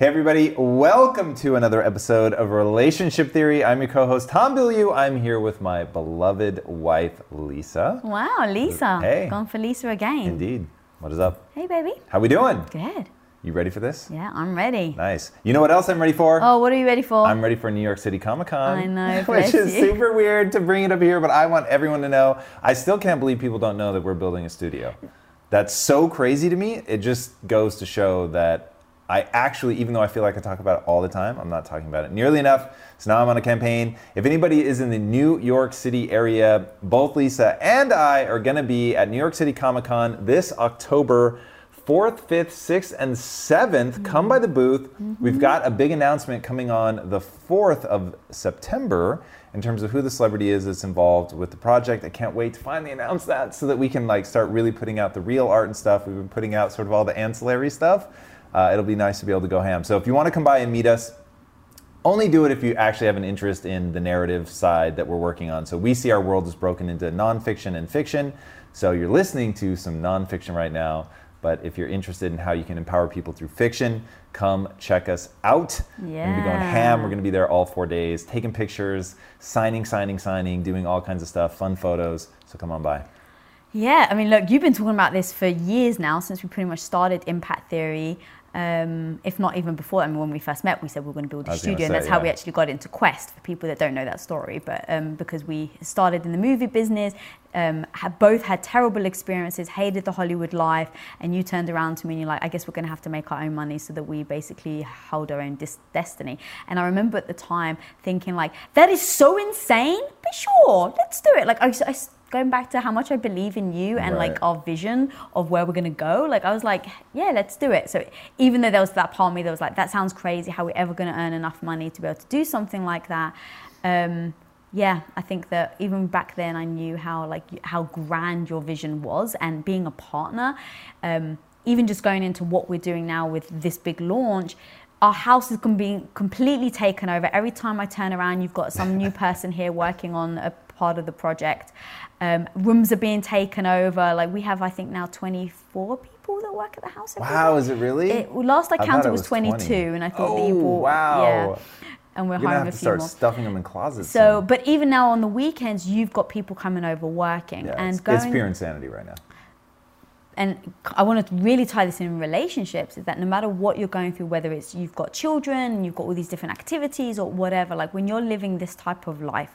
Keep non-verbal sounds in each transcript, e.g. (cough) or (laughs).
Hey everybody, welcome to another episode of Relationship Theory. I'm your co-host Tom Bilyeu. I'm here with my beloved wife Lisa. Wow, Lisa. Hey. Gone for Lisa again. Indeed. What is up? Hey, baby. How we doing? Good. You ready for this? Yeah, I'm ready. Nice. You know what else I'm ready for? Oh, what are you ready for? I'm ready for New York City Comic Con. I know, (laughs) Which is you. super weird to bring it up here, but I want everyone to know. I still can't believe people don't know that we're building a studio. That's so crazy to me. It just goes to show that I actually, even though I feel like I talk about it all the time, I'm not talking about it nearly enough. So now I'm on a campaign. If anybody is in the New York City area, both Lisa and I are going to be at New York City Comic Con this October 4th, 5th, 6th, and 7th. Come by the booth. Mm-hmm. We've got a big announcement coming on the 4th of September in terms of who the celebrity is that's involved with the project. I can't wait to finally announce that so that we can like start really putting out the real art and stuff. We've been putting out sort of all the ancillary stuff. Uh, it'll be nice to be able to go ham. So if you want to come by and meet us, only do it if you actually have an interest in the narrative side that we're working on. So we see our world is broken into nonfiction and fiction. So you're listening to some nonfiction right now, but if you're interested in how you can empower people through fiction, come check us out. Yeah. We're gonna be going ham. We're gonna be there all four days, taking pictures, signing, signing, signing, doing all kinds of stuff, fun photos. So come on by. Yeah, I mean, look, you've been talking about this for years now, since we pretty much started Impact Theory. Um, if not even before, I mean, when we first met, we said we were going to build a studio, and say, that's how we actually got into Quest. For people that don't know that story, but um, because we started in the movie business, um, had both had terrible experiences, hated the Hollywood life, and you turned around to me and you're like, I guess we're going to have to make our own money so that we basically hold our own dis- destiny. And I remember at the time thinking like, that is so insane, but sure, let's do it. Like I, I going back to how much I believe in you and Right. like our vision of where we're gonna go. Like I was like, yeah, let's do it. So even though there was that part of me that was like, that sounds crazy. How are we ever gonna earn enough money to be able to do something like that? Um, yeah, I think that even back then I knew how like how grand your vision was, and being a partner, um, even just going into what we're doing now with this big launch. Our house is being completely taken over. Every time I turn around, you've got some new (laughs) person here working on a part of the project. Um, rooms are being taken over. Like we have, I think now 24 people that work at the house. every Wow, day. is it really? It, last I thought counted it was 22, 20. and I thought that Oh, you bought. wow. Yeah, and we're You're hiring have a to start more. stuffing them in closets. So, soon. but even now on the weekends, you've got people coming over working yeah, and it's, going. it's pure insanity right now. and I want to really tie this in relationships is that no matter what you're going through, whether it's you've got children, you've got all these different activities or whatever, like when you're living this type of life,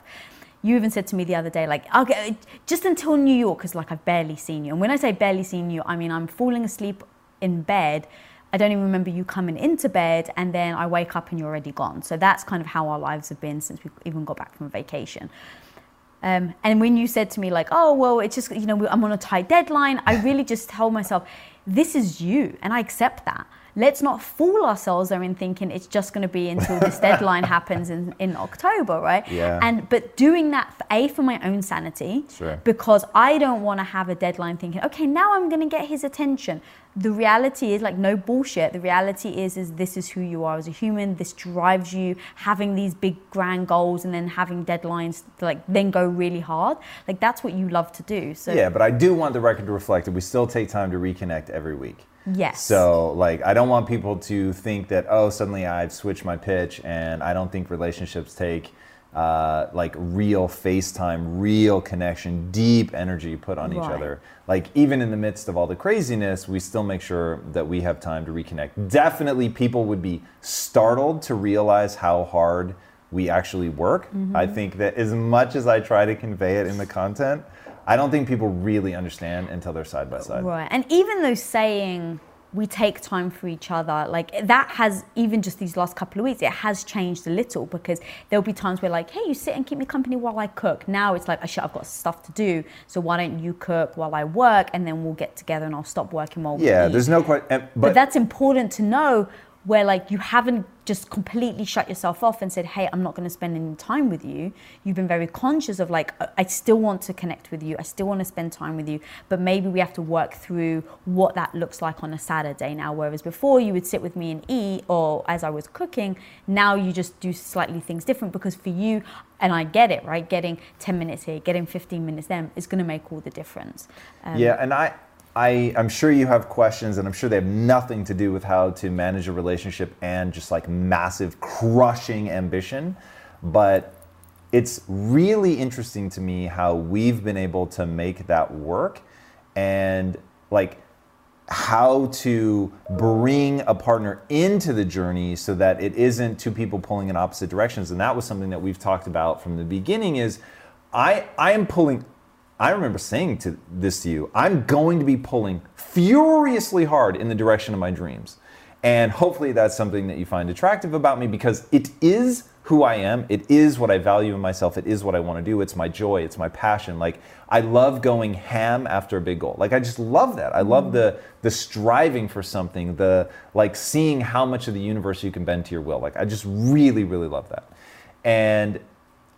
you even said to me the other day, like, okay, just until New York, because like I've barely seen you. And when I say barely seen you, I mean I'm falling asleep in bed. I don't even remember you coming into bed, and then I wake up and you're already gone. So that's kind of how our lives have been since we even got back from vacation. Um, and when you said to me like, "Oh, well, it's just you know I'm on a tight deadline," I really just told myself, "This is you," and I accept that. Let's not fool ourselves there in thinking it's just going to be until this (laughs) deadline happens in, in October, right? Yeah. And but doing that for, a for my own sanity, Sure. because I don't want to have a deadline thinking, okay, now I'm going to get his attention. The reality is like no bullshit. The reality is is this is who you are as a human. This drives you having these big grand goals and then having deadlines to like then go really hard. Like that's what you love to do. So Yeah, but I do want the record to reflect that we still take time to reconnect every week. Yes. So, like, I don't want people to think that, oh, suddenly I've switched my pitch and I don't think relationships take uh, like real FaceTime, real connection, deep energy put on each Right. other. Like even in the midst of all the craziness, we still make sure that we have time to reconnect. Definitely, people would be startled to realize how hard we actually work. I think that as much as I try to convey it in the content, I don't think people really understand until they're side by side. Right. And even though saying we take time for each other, like that has, even just these last couple of weeks, it has changed a little because there'll be times where, like, hey, you sit and keep me company while I cook. Now it's like, oh shit, I've got stuff to do. So why don't you cook while I work and then we'll get together and I'll stop working while Yeah, there's no question. but, that's important to know where like you haven't just completely shut yourself off and said hey i'm not going to spend any time with you. You've been very conscious of like i still want to connect with you. I still want to spend time with you. But maybe we have to work through what that looks like on a saturday now whereas before you would sit with me and eat or as i was cooking now you just do slightly things different because for you and i get it right? Getting 10 minutes here getting 15 minutes there is going to make all the difference. Um, yeah, and I, I, I'm sure you have questions, and I'm sure they have nothing to do with how to manage a relationship and just like massive, crushing ambition. But it's really interesting to me how we've been able to make that work, and like how to bring a partner into the journey so that it isn't two people pulling in opposite directions and that was something that we've talked about from the beginning is i i am pulling i remember saying to this to you i'm going to be pulling furiously hard in the direction of my dreams and hopefully that's something that you find attractive about me because it is who I am. It is what I value in myself. It is what I want to do. It's my joy. It's my passion. Like I love going ham after a big goal. Like I just love that. I love the the striving for something, the like seeing how much of the universe you can bend to your will. Like I just really really love that. And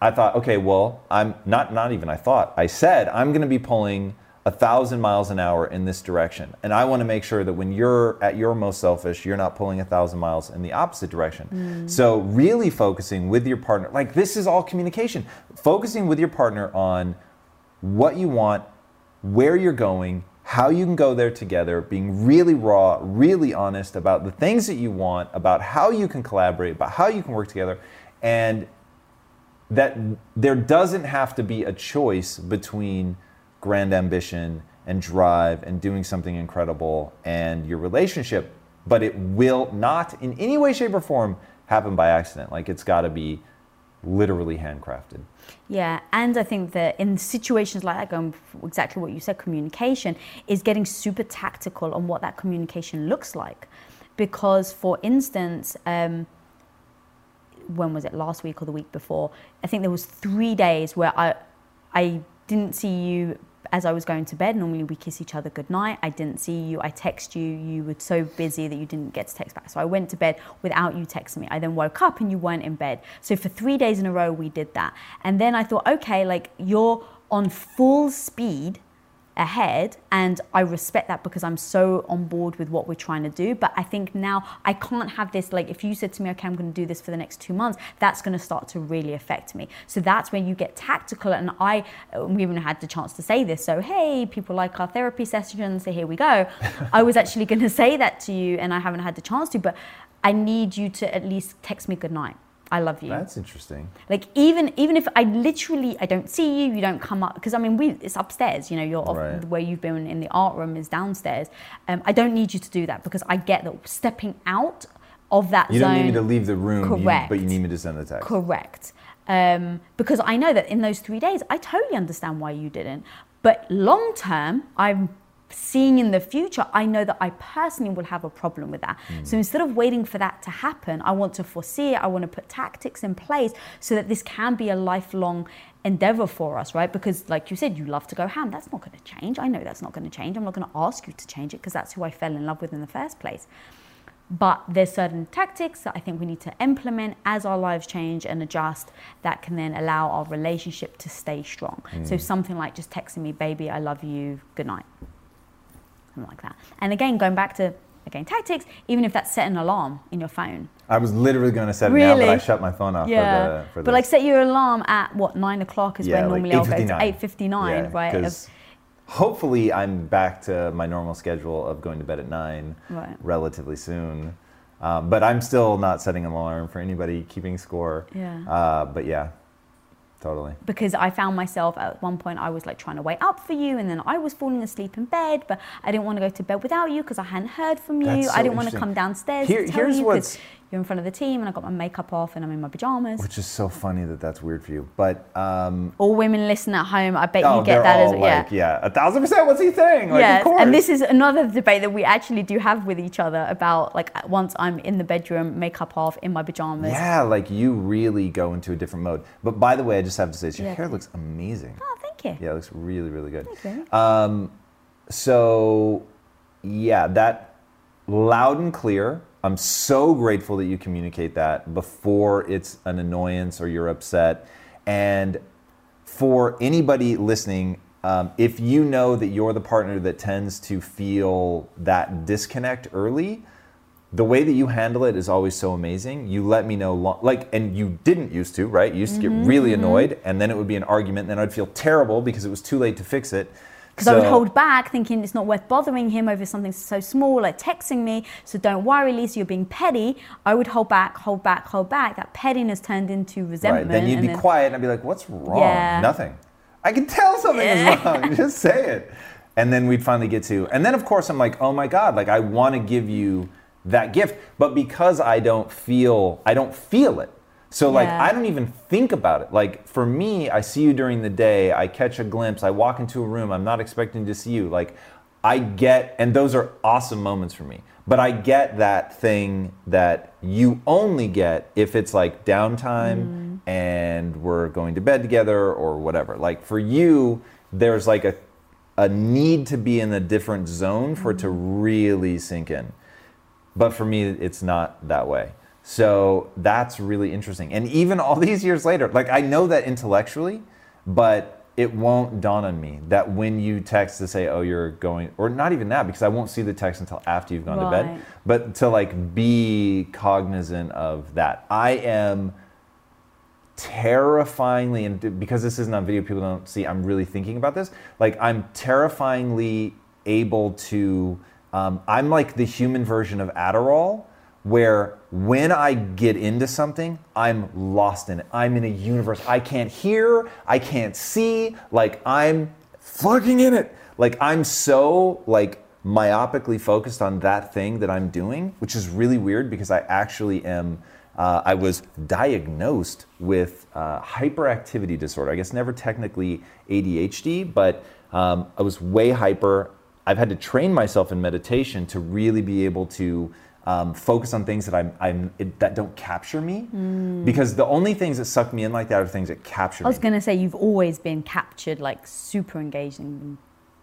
I thought, okay, well, I'm not not even I thought. I said I'm going to be pulling a thousand miles an hour in this direction, and I want to make sure that when you're at your most selfish, you're not pulling a thousand miles in the opposite direction. Mm. So really focusing with your partner, like this is all communication. Focusing with your partner on what you want, where you're going, how you can go there together, being really raw, really honest about the things that you want, about how you can collaborate, about how you can work together, and that there doesn't have to be a choice between grand ambition and drive and doing something incredible and your relationship, but it will not in any way, shape, or form happen by accident. Like it's got to be literally handcrafted. Yeah, and I think that in situations like that, going exactly what you said, communication is getting super tactical on what that communication looks like. Because, for instance, um, when was it last week or the week before? I think there was three days where I, I didn't see you as I was going to bed. Normally we kiss each other goodnight. I didn't see you. I text you. You were so busy that you didn't get to text back. So I went to bed without you texting me. I then woke up and you weren't in bed. So for three days in a row we did that. And then I thought, okay, like you're on full speed ahead and I respect that because I'm so on board with what we're trying to do. But I think now I can't have this like if you said to me okay I'm going to do this for the next 2 months that's going to start to really affect me. So that's when you get tactical and I uh, we even had the chance to say this. So hey people like our therapy sessions so here we go. I was actually (laughs) going to say that to you and I haven't had the chance to but I need you to at least text me goodnight I love you That's interesting. like even even if I literally I don't see you, you don't come up because I mean we it's upstairs. You know, you're off, Right. where you've been in the art room is downstairs. Um, I don't need you to do that because I get that stepping out of that You zone. don't need me to leave the room, you- Correct. but you need me to send the text. Correct. Um, because I know that in those three days, I totally understand why you didn't. But long term, I'm seeing in the future, I know that I personally will have a problem with that. Hmm. So instead of waiting for that to happen, I want to foresee it. I want to put tactics in place so that this can be a lifelong endeavor for us, right? Because, like you said, you love to go ham. That's not going to change. I know that's not going to change. I'm not going to ask you to change it because that's who I fell in love with in the first place. But there's certain tactics that I think we need to implement as our lives change and adjust that can then allow our relationship to stay strong. So hmm. something like just texting me, baby, I love you, good night. Something like that. And again, going back to again tactics, even if that's set an alarm in your phone. I was literally going to set it now, but I shut my phone off Yeah. for the for but like set your alarm at what, nine o'clock is yeah, when like normally I'll go to 8:59. eight fifty nine, right? of- hopefully I'm back to my normal schedule of going to bed at nine Right. relatively soon. Um, but I'm still not setting an alarm for anybody keeping score. Yeah. Uh, but yeah, Totally. because I found myself at one point I was like trying to wait up for you and then I was falling asleep in bed but I didn't want to go to bed without you because I hadn't heard from you so I didn't want to come downstairs Here- to tell here's you what's- because you're in front of the team and I got my makeup off and I'm in my pajamas Which is so funny that that's weird for you. But um, all women listen at home I bet oh, you get that all as like, yeah yeah, a thousand percent. What's he saying? Like, course. and this is another debate that we actually do have with each other about like once I'm in the bedroom, makeup off, in my pajamas. Yeah, like you really go into a different mode. But by the way, I just have to say, your Yeah. hair looks amazing. Oh, thank you. Yeah, it looks really, really good. Thank you. Um, so, yeah, that loud and clear. I'm so grateful that you communicate that before it's an annoyance or you're upset. And for anybody listening, um, if you know that you're the partner that tends to feel that disconnect early, the way that you handle it is always so amazing. You let me know, lo- like, and you didn't used to, right? You used to get really annoyed, and then it would be an argument, and then I'd feel terrible because it was too late to fix it. Because I would hold back, thinking it's not worth bothering him over something so small, like texting me. So don't worry, Lisa, you're being petty. I would hold back, hold back, hold back. That pettiness turned into resentment. Right. Then you'd be quiet, and I'd be like, "What's wrong? Yeah. Nothing. I can tell something Yeah. is wrong. (laughs) Just say it." And then we'd finally get to, and then of course I'm like, "Oh my God! Like I want to give you that gift, but because I don't feel, I don't feel it. So like Yeah. I don't even think about it. Like for me, I see you during the day. I catch a glimpse. I walk into a room. I'm not expecting to see you. Like I get, and those are awesome moments for me. But I get that thing that you only get if it's like downtime mm. and we're going to bed together or whatever. Like for you, there's like a a need to be in a different zone for it to mm. really sink in. But for me, it's not that way. So that's really interesting. And even all (laughs) these years later, like I know that intellectually, but it won't dawn on me that when you text to say, oh, you're going, or not even that, because I won't see the text until after you've gone to bed, but to like be cognizant of that. I am terrifyingly and because this isn't on video people don't see i'm really thinking about this like i'm terrifyingly able to um, i'm like the human version of adderall where when i get into something i'm lost in it. I'm in a universe. I can't hear. I can't see. Like i'm fucking in it. Like i'm so like myopically focused on that thing that i'm doing which is really weird because i actually am uh, I was diagnosed with uh, hyperactivity disorder. I guess never technically ADHD, but um, I was way hyper. I've had to train myself in meditation to really be able to um, focus on things that I'm, I'm it, that don't capture me, because the only things that suck me in like that are things that capture me. I was me. going to say you've always been captured, like super engaging.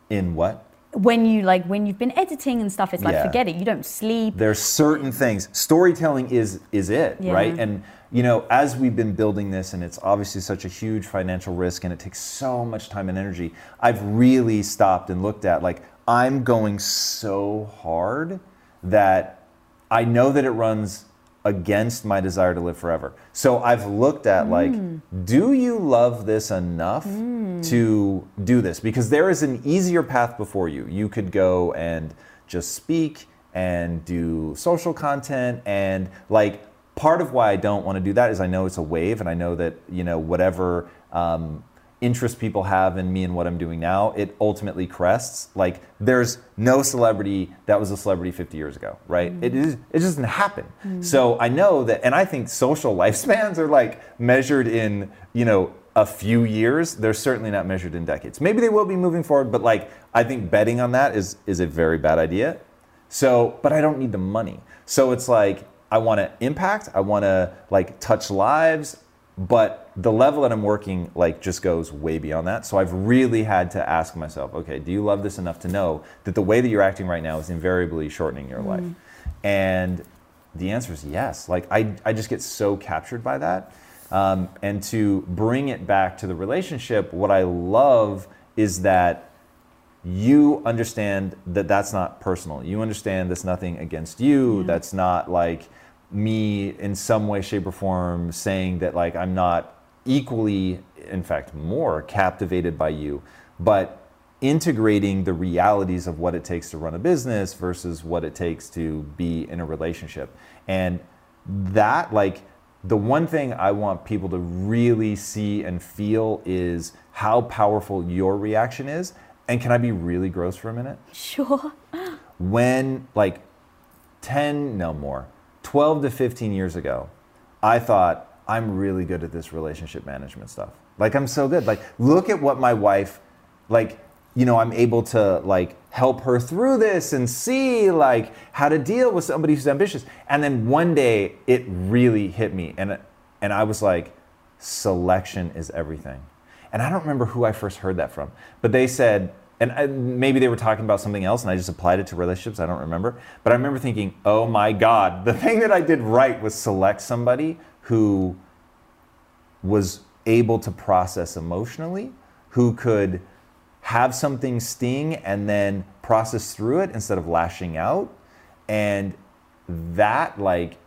in what? When you like when you've been editing and stuff, it's like Yeah. forget it. You don't sleep. there's certain things storytelling is is it Yeah. right and you know as we've been building this and it's obviously such a huge financial risk and it takes so much time and energy i've really stopped and looked at like i'm going so hard that i know that it runs against my desire to live forever. So i've looked at like do you love this enough to do this? Because there is an easier path before you. You could go and just speak and do social content and like part of why I don't want to do that is I know it's a wave and I know that you know whatever um, interest people have in me and what I'm doing now it ultimately crests. Like there's no celebrity that was a celebrity 50 years ago right? Mm. It is it just doesn't happen. Mm. So I know that and I think social (laughs) lifespans are like measured in you know a few years. They're certainly not measured in decades. Maybe they will be moving forward but like I think betting on that is is a very bad idea. So, but I don't need the money. So it's like I want to impact, I want to like touch lives, but the level that I'm working like just goes way beyond that. So I've really had to ask myself, okay, do you love this enough to know that the way that you're acting right now is invariably shortening your life? And the answer is yes. Like I, I just get so captured by that. Um, and to bring it back to the relationship, what I love is that you understand that that's not personal. You understand that's nothing against you. That's not like me in some way, shape, or form saying that like I'm not equally, in fact, more captivated by you, but integrating the realities of what it takes to run a business versus what it takes to be in a relationship. And that like the one thing I want people to really see and feel is how powerful your reaction is. And can I be really gross for a minute? (laughs) Sure. When, like, 10, no more, 12 to 15 years ago, I thought, I'm really good at this relationship management stuff. Like, I'm so good. Like, look at what my wife, like, you know, I'm able to like help her through this and see like how to deal with somebody who's ambitious. And then one day it really hit me and and I was like selection is everything. And I don't remember who I first heard that from, but they said and I, maybe they were talking about something else and I just applied it to relationships, I don't remember. But I remember thinking, "Oh my god, the (laughs) thing that I did right was select somebody who was able to process emotionally, who could have something sting and then process through it instead of lashing out. And that, like,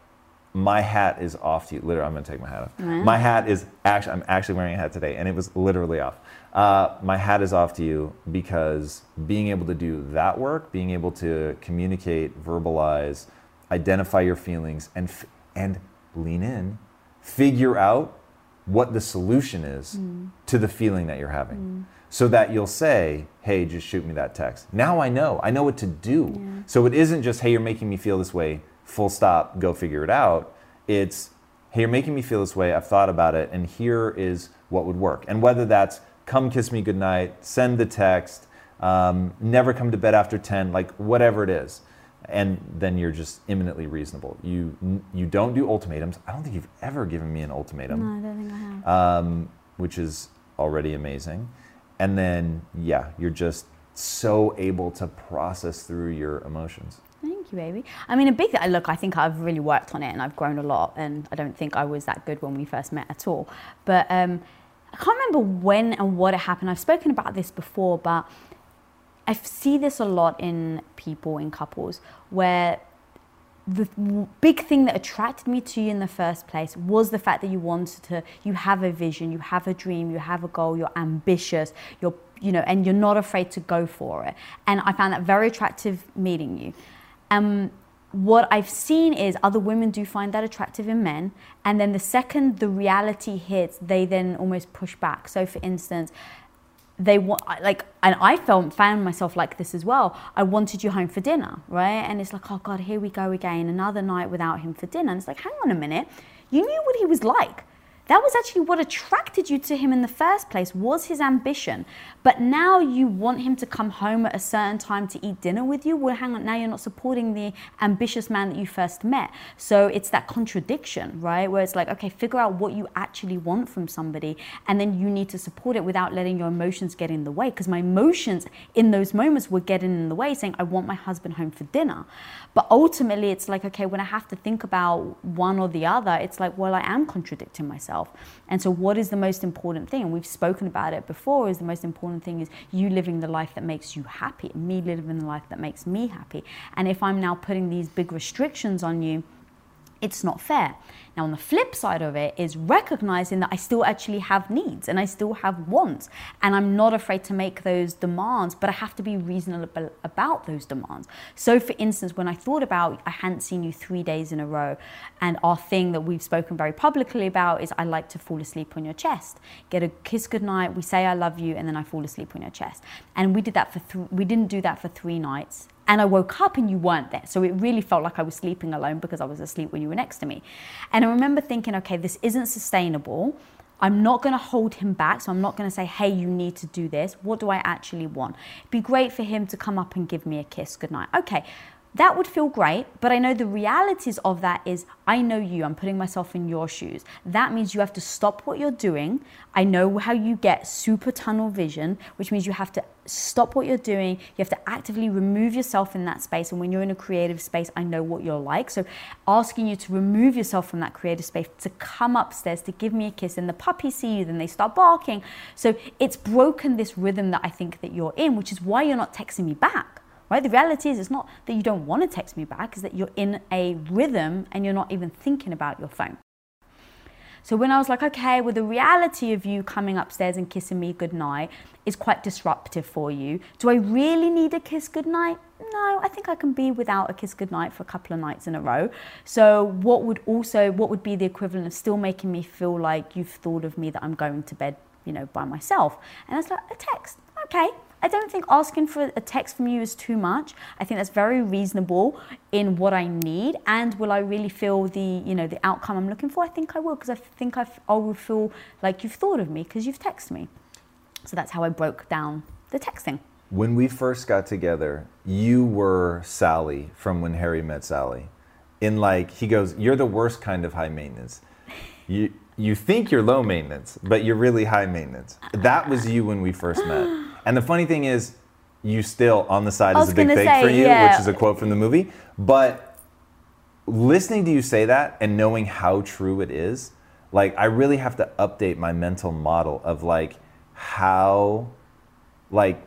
my hat is off to you. Literally, I'm gonna take my hat off. My hat is actually, I'm actually wearing a hat today, and it was literally off. Uh, my hat is off to you because being able to do that work, being able to communicate, verbalize, identify your feelings, and f- and lean in, figure out what the solution is mm. to the feeling that you're having. Mm so that you'll say, hey, just shoot me that text. Now I know. I know what to do. Yeah. So it isn't just, hey, you're making me feel this way, full stop, go figure it out. It's, hey, you're making me feel this way, I've thought about it, and here is what would work. And whether that's come kiss me goodnight, send the text, um, never come to bed after 10, like whatever it is. And then you're just imminently reasonable. You you don't do ultimatums. I don't think you've ever given me an ultimatum. No, I don't think I have. Um, which is already amazing and then yeah you're just so able to process through your emotions Thank you, baby. I mean, a big thing, look, I think I've really worked on it and I've grown a lot. And I don't think I was that good when we first met at all. But um, I can't remember when and what it happened. I've spoken about this before, but I see this a lot in people, in couples, where the big thing that attracted me to you in the first place was the fact that you wanted to you have a vision you have a dream you have a goal you're ambitious you're you know and you're not afraid to go for it and i found that very attractive meeting you um what I've seen is other women do find that attractive in men, and then the second the reality hits, they then almost push back. So, for instance, they want like and i felt found myself like this as well. I wanted you home for dinner right? And it's like oh god here we go again another night without him for dinner. And it's like hang on a minute. You knew what he was like. That was actually what attracted you to him in the first place was his ambition but now you want him to come home at a certain time to eat dinner with you well hang on now you're not supporting the ambitious man that you first met so it's that contradiction right where it's like okay figure out what you actually want from somebody and then you need to support it without letting your emotions get in the way because my emotions in those moments were getting in the way saying i want my husband home for dinner but ultimately it's like okay when i have to think about one or the other it's like well i am contradicting myself. And so, what is the most important thing? And we've spoken about it before. Is the most important thing is you living the life that makes you happy, me living the life that makes me happy. And if I'm now putting these big restrictions on you, it's not fair. Now, on the flip side of it is recognizing that I still actually have needs and I still have wants, and I'm not afraid to make those demands, but I have to be reasonable about those demands. So, for instance, when I thought about I hadn't seen you three days in a row, and our thing that we've spoken very publicly about is I like to fall asleep on your chest, get a kiss goodnight, we say I love you, and then I fall asleep on your chest. And we did that for th- we didn't do that for three nights and I woke up and you weren't there. So it really felt like I was sleeping alone because I was asleep when you were next to me. And I remember thinking, okay, this isn't sustainable. I'm not going to hold him back. So I'm not going to say, hey, you need to do this. What do I actually want? It'd be great for him to come up and give me a kiss goodnight. Okay, that would feel great, but I know the realities of that is I know you, I'm putting myself in your shoes. That means you have to stop what you're doing. I know how you get super tunnel vision, which means you have to stop what you're doing. You have to actively remove yourself in that space. And when you're in a creative space, I know what you're like. So asking you to remove yourself from that creative space, to come upstairs, to give me a kiss, and the puppies see you, then they start barking. So it's broken this rhythm that I think that you're in, which is why you're not texting me back right? The reality is, it's not that you don't want to text me back, it's that you're in a rhythm and you're not even thinking about your phone. So when I was like, okay, well, the reality of you coming upstairs and kissing me goodnight is quite disruptive for you. Do I really need a kiss goodnight? No, I think I can be without a kiss goodnight for a couple of nights in a row. So what would also, what would be the equivalent of still making me feel like you've thought of me that I'm going to bed, you know, by myself? And I was like, a text, okay. I don't think asking for a text from you is too much. I think that's very reasonable in what I need. And will I really feel the, you know, the outcome I'm looking for? I think I will because I think I, will feel like you've thought of me because you've texted me. So that's how I broke down the texting. When we first got together, you were Sally from When Harry Met Sally. In like, he goes, You're the worst kind of high maintenance. You, you think you're low maintenance, but you're really high maintenance. That was you when we first met. And the funny thing is, you still on the side is a big thing for you, yeah. which is a quote from the movie. But listening to you say that and knowing how true it is, like I really have to update my mental model of like how like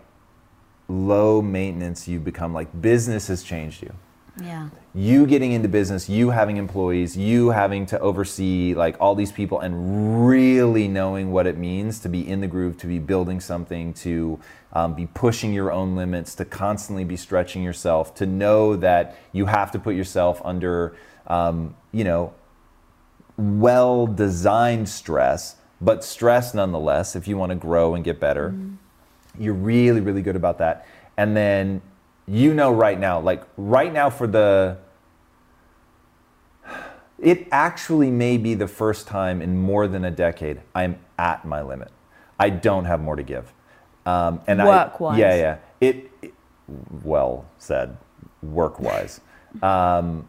low maintenance you become like business has changed you Yeah. you getting into business, you having employees, you having to oversee like all these people and really knowing what it means to be in the groove, to be building something, to um, be pushing your own limits, to constantly be stretching yourself, to know that you have to put yourself under, um, you know, well designed stress, but stress nonetheless if you want to grow and get better. You're really, really good about that. And then you know right now, like right now for the it actually may be the first time in more than a decade I'm at my limit. I don't have more to give. Um, and Work-wise. Yeah, yeah. It, it well said, work wise. (laughs) um,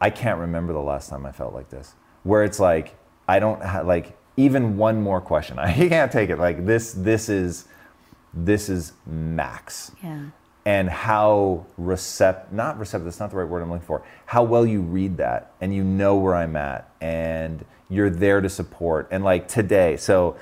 I can't remember the last time I felt like this, where it's like I don't have like even one more question. (laughs) I can't take it. Like this, this is this is max Yeah. And how recept not receptive that's not the right word i'm looking for how well you read that and you know where i'm at and you're there to support and like today so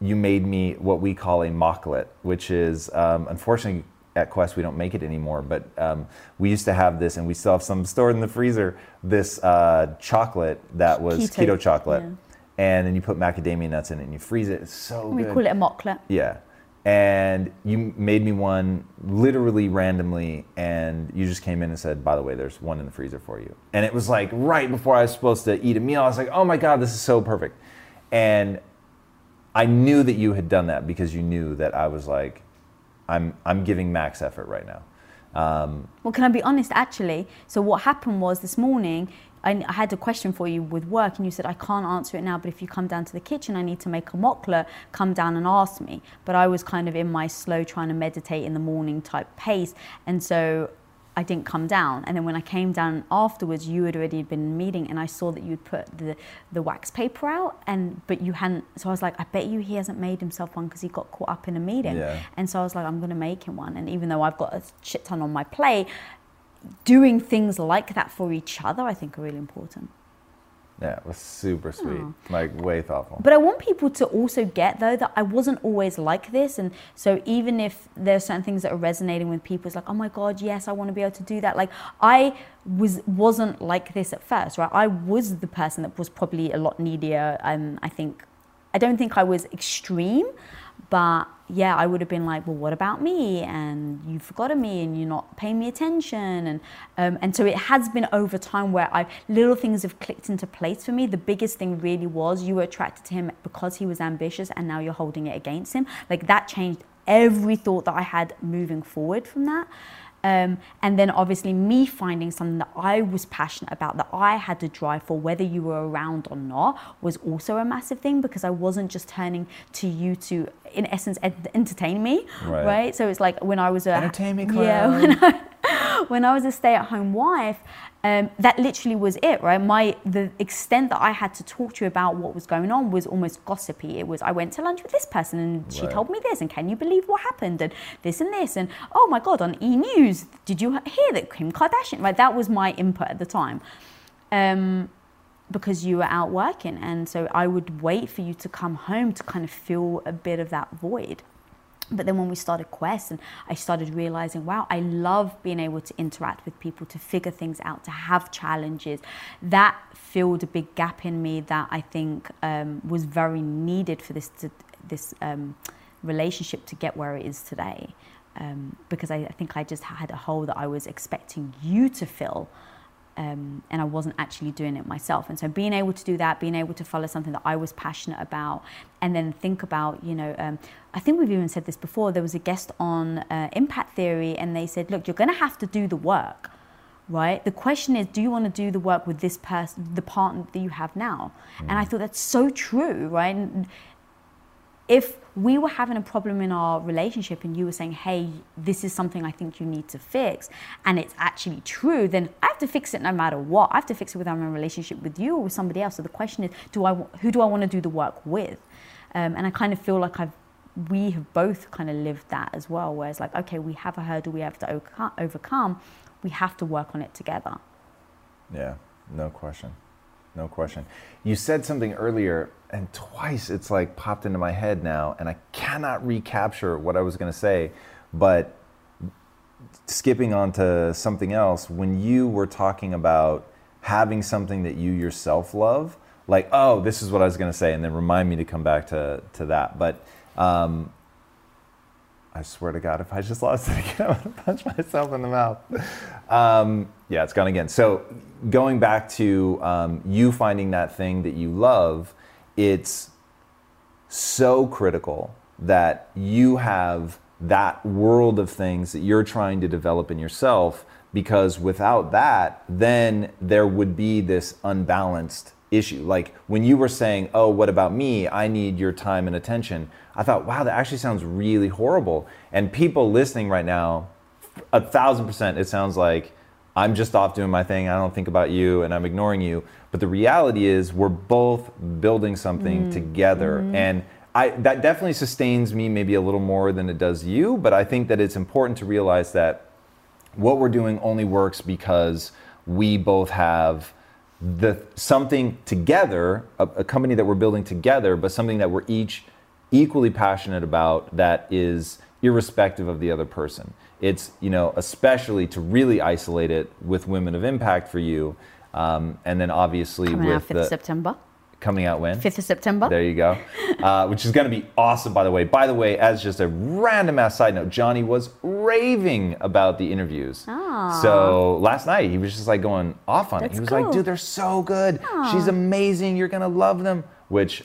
you made me what we call a mocklet which is um, unfortunately at quest we don't make it anymore but um, we used to have this and we still have some stored in the freezer this uh, chocolate that was keto, Keto, chocolate yeah. and then you put macadamia nuts in it and you freeze it it's so We good call it a mocklet. yeah. And you made me one literally randomly, and you just came in and said, by the way, there's one in the freezer for you. And it was like right before I was supposed to eat a meal. I was like, oh my God, this is so perfect. And I knew that you had done that because you knew that I was like, I'm, I'm giving max effort right now. Um, Well, can I be honest, actually? So, what happened was this morning, I, I had a question for you with work, and you said, I can't answer it now, but if you come down to the kitchen, I need to make a mockler, come down and ask me. But I was kind of in my slow, trying to meditate in the morning type pace. And so, I didn't come down. And then when I came down afterwards, you had already been meeting and I saw that you'd put the, the wax paper out and but you hadn't so I was like, I bet you he hasn't made himself one because he got caught up in a meeting. Yeah. And so I was like, I'm gonna make him one. And even though I've got a shit ton on my plate, doing things like that for each other I think are really important. yeah, it was super sweet, oh. like way thoughtful. But I want people to also get though that I wasn't always like this, and so even if there's certain things that are resonating with people, it's like, oh my god, yes, I want to be able to do that. Like I was wasn't like this at first, right? I was the person that was probably a lot needier, and I think I don't think I was extreme, but yeah, I would have been like, well, what about me? And you've forgotten me, and you're not paying me attention, and um, and so it has been over time where I little things have clicked into place for me. The biggest thing really was you were attracted to him because he was ambitious, and now you're holding it against him. Like that changed every thought that I had moving forward from that. Um, and then obviously me finding something that I was passionate about, that I had to drive for, whether you were around or not, was also a massive thing because I wasn't just turning to you to, in essence, ed- entertain me, Right. right. So it's like when I was a Entertain me, yeah. (laughs) when I, was a stay-at-home wife, um, that literally was it, right? My the extent that I had to talk to you about what was going on was almost gossipy. It was I went to lunch with this person and she Right. told me this, and can you believe what happened, and this and this, and oh my god, on E News, did you hear that Kim Kardashian? Right, that was my input at the time. Um, because you were out working, and so I would wait for you to come home to kind of fill a bit of that void. But then when we started Quest and I started realizing, wow, I love being able to interact with people, to figure things out, to have challenges. That filled a big gap in me that I think um, was very needed for this to, this um, relationship to get where it is today. Um, because I, I, think I just had a hole that I was expecting you to fill. Um, and I wasn't actually doing it myself. And so being able to do that, being able to follow something that I was passionate about, and then think about, you know, um, I think we've even said this before. There was a guest on uh, Impact Theory, and they said, look, you're going to have to do the work right? The question is, do you want to do the work with this person, the partner that you have now? Mm. And I mm. thought that's so true, right? And if we were having a problem in our relationship and you were saying, hey, this is something I think you need to fix, and it's actually true, then I have to fix it no matter what. I have to fix it whether I'm in a relationship with you or with somebody else. So the question is, do I, who do I want to do the work with? Um, and I kind of feel like I've we have both kind of lived that as well, where it's like, okay, we have a hurdle we have to overcome. We have to work on it together. Yeah, no question. No question. You said something earlier and twice it's like popped into my head now, and I cannot recapture what I was going to say. But skipping on to something else, when you were talking about having something that you yourself love, like, oh, this is what I was going to say, and then remind me to come back to, to that. But um, I swear to God, if I just lost it (laughs) again, I'm to punch myself in the mouth. Um, yeah, it's gone again. So, going back to um, you finding that thing that you love, it's so critical that you have that world of things that you're trying to develop in yourself because without that then there would be this unbalanced issue like when you were saying oh what about me i need your time and attention i thought wow that actually sounds really horrible and people listening right now a thousand percent it sounds like i'm just off doing my thing i don't think about you and i'm ignoring you but the reality is, we're both building something mm. together. Mm. And I, that definitely sustains me maybe a little more than it does you. But I think that it's important to realize that what we're doing only works because we both have the something together, a, a company that we're building together, but something that we're each equally passionate about that is irrespective of the other person. It's, you know, especially to really isolate it with Women of Impact for you um, and then obviously coming with out 5th the, September. Coming out when? 5th of September. There you go. Uh, which is going to be awesome, by the way. By the way, as just a random ass side note, Johnny was raving about the interviews. Aww. So last night he was just like going off on That's it. He was cool. like, dude, they're so good. Aww. She's amazing. You're going to love them. Which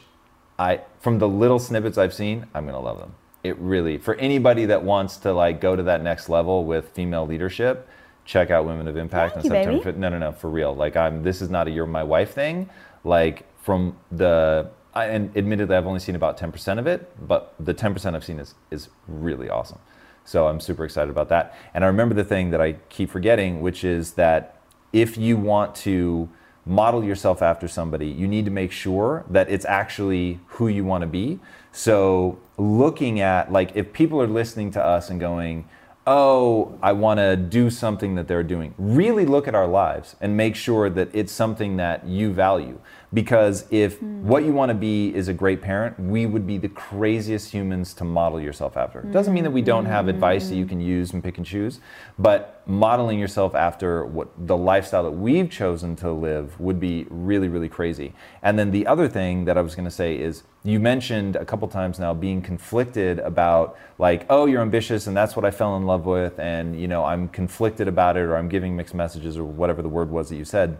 I, from the little snippets I've seen, I'm going to love them. It really, for anybody that wants to like go to that next level with female leadership, check out Women of Impact Thank on you, September 5th. No, no, no, for real. Like I'm this is not a you're my wife thing. Like from the I, and admittedly I've only seen about 10% of it, but the 10% I've seen is is really awesome. So I'm super excited about that. And I remember the thing that I keep forgetting, which is that if you want to model yourself after somebody, you need to make sure that it's actually who you want to be. So looking at like if people are listening to us and going, oh, I want to do something that they're doing. Really look at our lives and make sure that it's something that you value. Because if mm. what you want to be is a great parent, we would be the craziest humans to model yourself after. It doesn't mean that we don't have advice that you can use and pick and choose, but modeling yourself after what the lifestyle that we've chosen to live would be really, really crazy. And then the other thing that I was going to say is you mentioned a couple times now being conflicted about like, oh, you're ambitious and that's what I fell in love with, and you know, I'm conflicted about it or I'm giving mixed messages or whatever the word was that you said.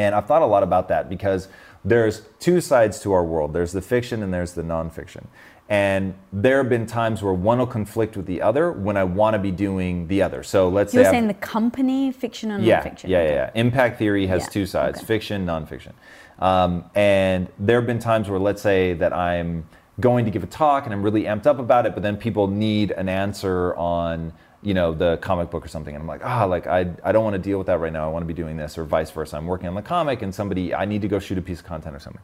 And I've thought a lot about that because there's two sides to our world there's the fiction and there's the nonfiction. And there have been times where one will conflict with the other when I want to be doing the other. So let's You're say. You're saying I've, the company, fiction and yeah, nonfiction? Yeah, yeah, yeah. Impact theory has yeah. two sides okay. fiction, nonfiction. Um, and there have been times where, let's say, that I'm going to give a talk and I'm really amped up about it, but then people need an answer on you know the comic book or something and i'm like ah oh, like I, I don't want to deal with that right now i want to be doing this or vice versa. I'm working on the comic and somebody i need to go shoot a piece of content or something.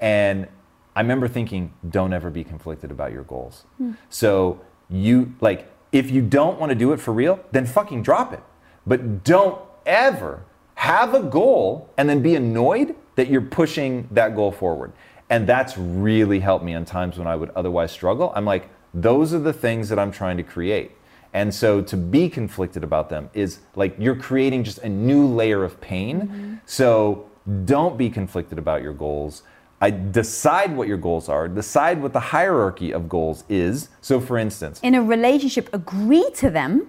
And i remember thinking don't ever be conflicted about your goals. Hmm. so you like if you don't want to do it for real then fucking drop it. But don't ever have a goal and then be annoyed that you're pushing that goal forward. And that's really helped me on times when i would otherwise struggle. I'm like those are the things that i'm trying to create and so to be conflicted about them is like you're creating just a new layer of pain. Mm-hmm. So don't be conflicted about your goals. I decide what your goals are, decide what the hierarchy of goals is. So, for instance, In a relationship, agree to them.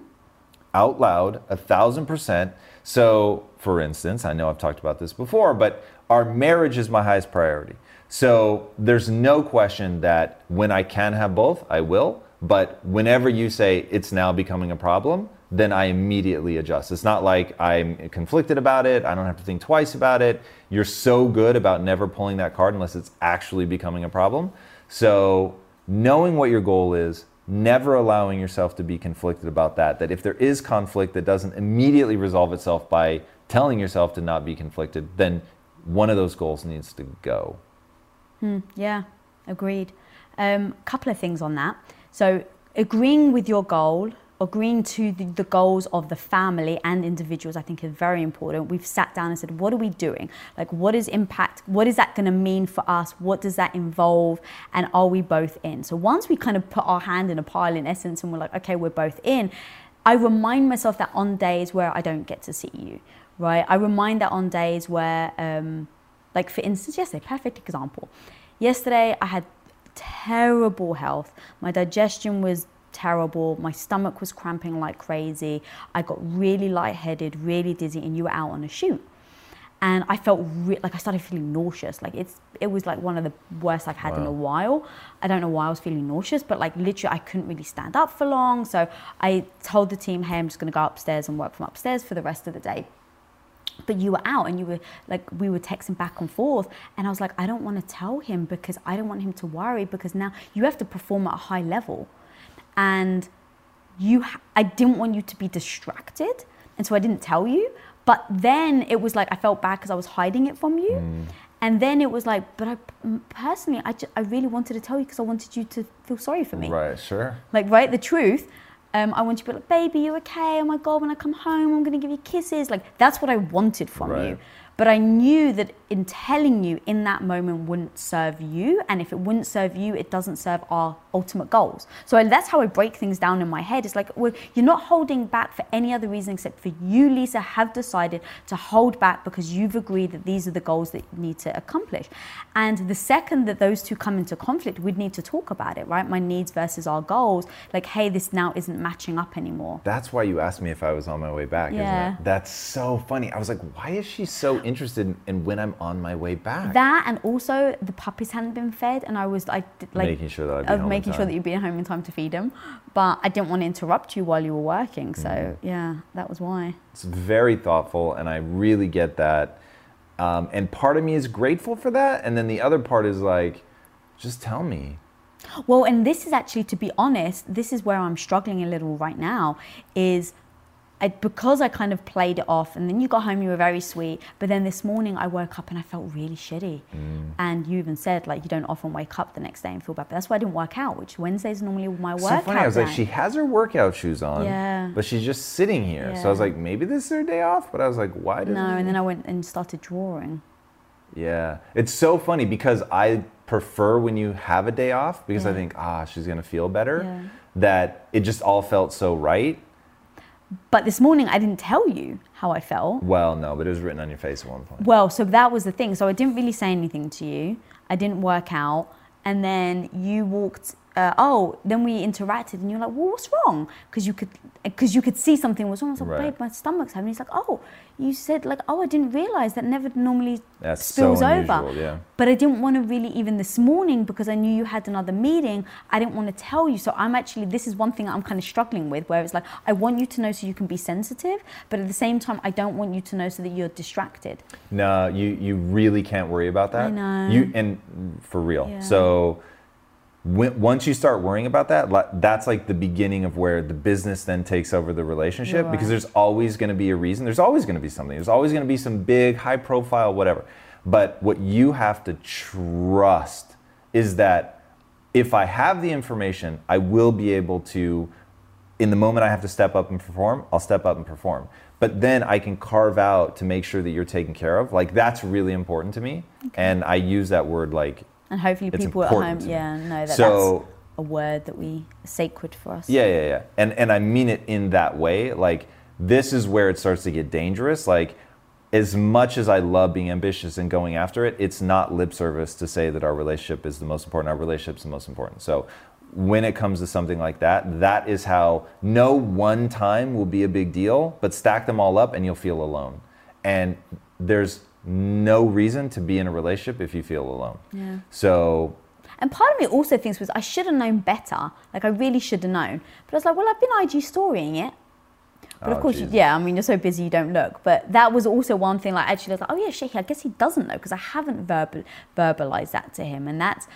out loud, a thousand percent. So, for instance, I know I've talked about this before, but our marriage is my highest priority. So, there's no question that when I can have both, I will. But whenever you say it's now becoming a problem, then I immediately adjust. It's not like I'm conflicted about it. I don't have to think twice about it. You're so good about never pulling that card unless it's actually becoming a problem. So, knowing what your goal is, never allowing yourself to be conflicted about that, that if there is conflict that doesn't immediately resolve itself by telling yourself to not be conflicted, then one of those goals needs to go. Yeah, agreed. Um, couple of things on that. So, agreeing with your goal, agreeing to the, the goals of the family and individuals, I think is very important. We've sat down and said, what are we doing? Like, what is impact? What is that going to mean for us? What does that involve? And are we both in? So, once we kind of put our hand in a pile, in essence, and we're like, okay, we're both in, I remind myself that on days where I don't get to see you, right? I remind that on days where, um, like for instance, yesterday, perfect example. Yesterday, I had terrible health. My digestion was terrible. My stomach was cramping like crazy. I got really lightheaded, really dizzy, and you were out on a shoot. And I felt re- like I started feeling nauseous. Like it's it was like one of the worst I've had in a while. I don't know why I was feeling nauseous, but like literally I couldn't really stand up for long. So I told the team, hey, I'm just gonna go upstairs and work from upstairs for the rest of the day but you were out and you were like we were texting back and forth and i was like i don't want to tell him because i don't want him to worry because now you have to perform at a high level and you ha- i didn't want you to be distracted and so i didn't tell you but then it was like i felt bad because i was hiding it from you mm. and then it was like but i personally i, ju- I really wanted to tell you because i wanted you to feel sorry for me Right, sure. like right the truth um, i want you to be like baby you okay? Oh my god when i come home i'm going to give you kisses. Like that's what i wanted from Right. you but i knew that in telling you in that moment wouldn't serve you and if it wouldn't serve you it doesn't serve our ultimate goals so that's how i break things down in my head it's like well, you're not holding back for any other reason except for you lisa have decided to hold back because you've agreed that these are the goals that you need to accomplish and the second that those two come into conflict we'd need to talk about it right my needs versus our goals like hey this now isn't matching up anymore That's why you asked me if I was on my way back, Yeah. isn't it? That's so funny. I was like, why is she so interested in, in when I'm on my way back? that and also the puppies hadn't been fed and i was like like Making sure that I'd of making sure that you'd be home in time to feed them but i didn't want to interrupt you while you were working so Mm-hmm. yeah that was why It's very thoughtful, and I really get that. Um, and part of me is grateful for that, and then the other part is like, just tell me. Well, and this is actually, to be honest, this is where I'm struggling a little right now. Is I, because I kind of played it off, and then you got home, you were very sweet. But then this morning, I woke up and I felt really shitty. Mm. And you even said like you don't often wake up the next day and feel bad. But that's why I didn't work out. Which Wednesdays normally my So workout funny. I was like, day. she has her workout shoes on, Yeah. but she's just sitting here. So I was like, maybe this is her day off. But I was like, why no, and then I went and started drawing. Yeah, it's so funny because I prefer when you have a day off because I think ah she's gonna feel better. Yeah. That it just all felt so right. But this morning, I didn't tell you how I felt. Well, no, but it was written on your face at one point. Well, so that was the thing. So I didn't really say anything to you. I didn't work out. And then you walked. Uh, oh, then we interacted, and you're like, "Well, what's wrong?" Because you could, because you could see something was wrong. I was like, Right. "Babe, my stomach's having. He's like, "Oh, you said like, oh, I didn't realize that never normally That's so spills over." yeah. But I didn't want to really even this morning because I knew you had another meeting. I didn't want to tell you. So I'm actually this is one thing I'm kind of struggling with where it's like I want you to know so you can be sensitive, but at the same time I don't want you to know so that you're distracted. No, you you really can't worry about that. I know. You and for real. Yeah. So when, once you start worrying about that, that's like the beginning of where the business then takes over the relationship because there's always going to be a reason. There's always going to be something. There's always going to be some big, high profile, whatever. But what you have to trust is that if I have the information, I will be able to in the moment I have to step up and perform, I'll step up and perform. But then I can carve out to make sure that you're taken care of. Like that's really important to me. And I use that word like And hopefully It's people at home, yeah, know that So- that's a word that we sacred for us. Yeah, yeah, yeah. And and I mean it in that way. Like this is where it starts to get dangerous. Like as much as I love being ambitious and going after it, it's not lip service to say that our relationship is the most important. Our relationship is the most important. So when it comes to something like that, that is how no one time will be a big deal, but stack them all up and you'll feel alone. And there's no reason to be in a relationship if you feel alone. Yeah. So And part of me also thinks was I should have known better. Like I really should have known. But I was like, well, I've been IG storying it. But Oh, of course, you, yeah. I mean, you're so busy you don't look. But that was also one thing. Like actually, I was like, oh yeah, shit. I guess he doesn't know because I haven't verbal verbalized that to him. And that's,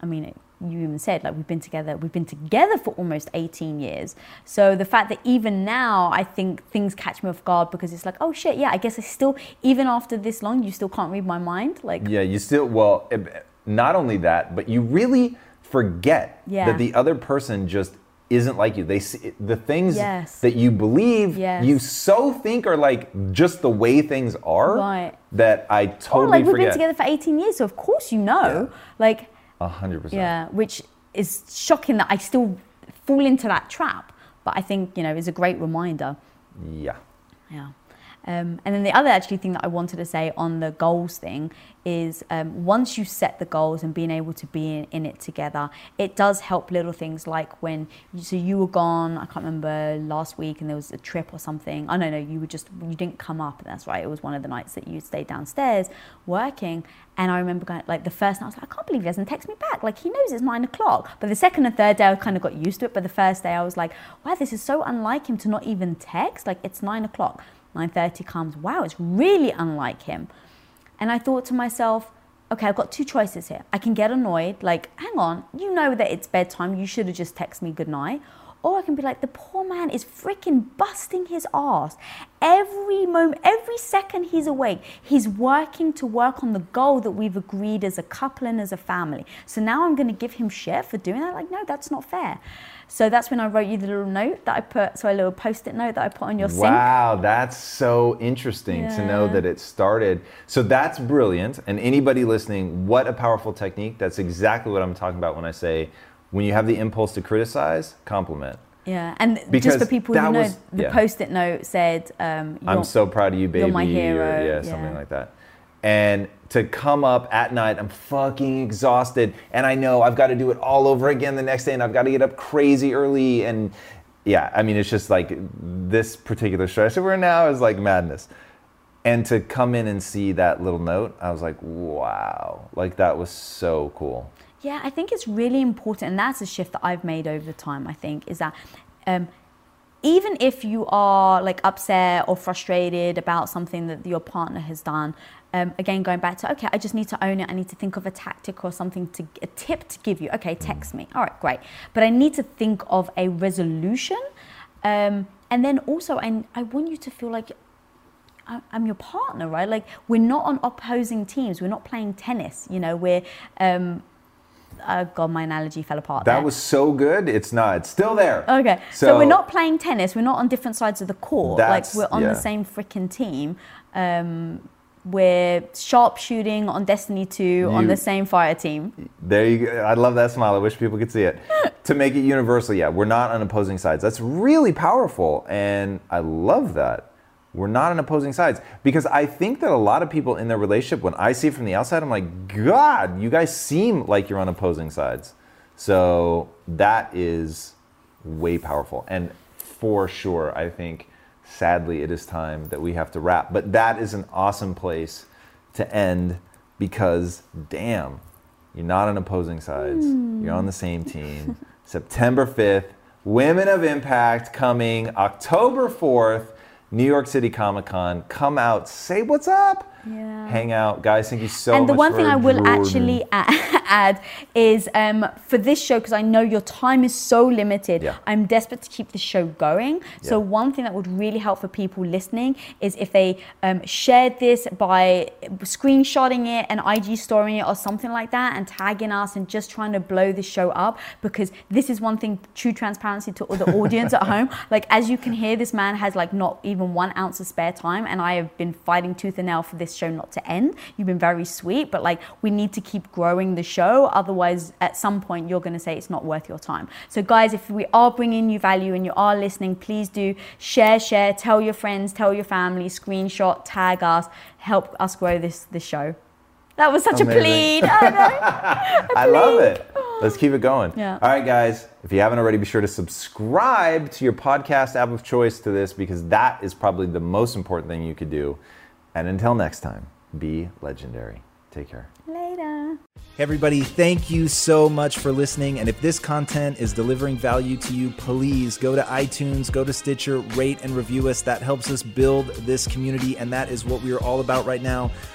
I mean, it, you even said like we've been together. We've been together for almost 18 years. So the fact that even now I think things catch me off guard because it's like, oh shit, yeah. I guess I still, even after this long, you still can't read my mind. Like Yeah, you still well, eh, not only that, but you really forget Yeah. that the other person just isn't like you. They see eh, the things Yes. that you believe Yes. you so think are like just the way things are Right. that I totally like we've forget. been together for 18 years, so of course you know. Like A hundred percent. Yeah, which is shocking that I still fall into that trap. But I think, you know, is a great reminder. Yeah. Yeah. Um, and then the other actually thing that I wanted to say on the goals thing is um, once you set the goals and being able to be in, in it together, it does help little things like when so you were gone. I can't remember last week, and there was a trip or something. Oh no, no, you were just you didn't come up. And that's right. It was one of the nights that you stayed downstairs working. And I remember going like the first night I was like, I can't believe he doesn't text me back. Like he knows it's nine o'clock. But the second and third day I kind of got used to it. But the first day I was like, wow, this is so unlike him to not even text. Like it's nine o'clock. 9.30 comes, wow, it's really unlike him. And I thought to myself, okay, I've got two choices here. I can get annoyed, like, hang on, you know that it's bedtime, you should have just texted me goodnight. Or I can be like, the poor man is freaking busting his ass. Every moment, every second he's awake, he's working to work on the goal that we've agreed as a couple and as a family. So now I'm going to give him shit for doing that? Like, no, that's not fair. So that's when I wrote you the little note that I put, so a little post it note that I put on your sink. Wow, that's so interesting to know that it started. So that's brilliant. And anybody listening, what a powerful technique. That's exactly what I'm talking about when I say when you have the impulse to criticize, compliment. Yeah, and Because just for people who know, was- the yeah. post-it note said, um, I'm so proud of you, baby. you're my or, hero, yeah, something like that. And to come up at night, I'm fucking exhausted. And I know I've got to do it all over again the next day. And I've got to get up crazy early. And yeah, I mean, it's just like this particular that we're in now is like madness. And to come in and see that little note, I was like, wow, like that was so cool. Yeah, I think it's really important, and that's a shift that I've made over time. I think is that um, even if you are like upset or frustrated about something that your partner has done, um, again going back to okay, I just need to own it. I need to think of a tactic or something to a tip to give you. Okay, text me. All right, great. But I need to think of a resolution, um, and then also I I want you to feel like I'm your partner, right? Like we're not on opposing teams. We're not playing tennis. You know, we're. Um, uh, God, my analogy fell apart. That there. was so good. It's not. It's still there. okay. So, we're not playing tennis. We're not on different sides of the court. Like we're on yeah. the same freaking team. Um, we're sharpshooting on Destiny 2 on the same fire team. There you go. I love that smile. I wish people could see it. to make it universal, yeah, we're not on opposing sides. That's really powerful. And I love that. We're not on opposing sides. Because I think that a lot of people in their relationship, when I see it from the outside, I'm like, God, you guys seem like you're on opposing sides. So that is way powerful. And for sure, I think sadly it is time that we have to wrap. But that is an awesome place to end because damn, you're not on opposing sides. Hmm. You're on the same team. (laughs) September 5th, Women of Impact coming October 4th, New York City Comic Con. Come out, say what's up. Yeah. Hang out. Guys, thank you so much and the one thing I will Jordan. actually (laughs) add is um, for this show, because I know your time is so limited, Yeah. I'm desperate to keep the show going. So, one thing that would really help for people listening is if they um, shared this by screenshotting it and IG storing it or something like that and tagging us and just trying to blow the show up because this is one thing, true transparency to the audience at home. (laughs) Like, as you can hear, this man has like not even one ounce of spare time, and I have been fighting tooth and nail for this this show not to end. You've been very sweet, but like we need to keep growing the show. Otherwise, at some point, you're going to say it's not worth your time. So, guys, if we are bringing you value and you are listening, please do share, share, tell your friends, tell your family, screenshot, tag us, help us grow this, this show. That was such Amazing. a plead. (laughs) I, know. I love it. Let's keep it going. Yeah. All right, guys. If you haven't already, be sure to subscribe to your podcast app of choice to this because that is probably the most important thing you could do. And until next time, be legendary. Take care. Later. Hey everybody, thank you so much for listening. And if this content is delivering value to you, please go to iTunes, go to Stitcher, rate and review us. That helps us build this community, and that is what we are all about right now.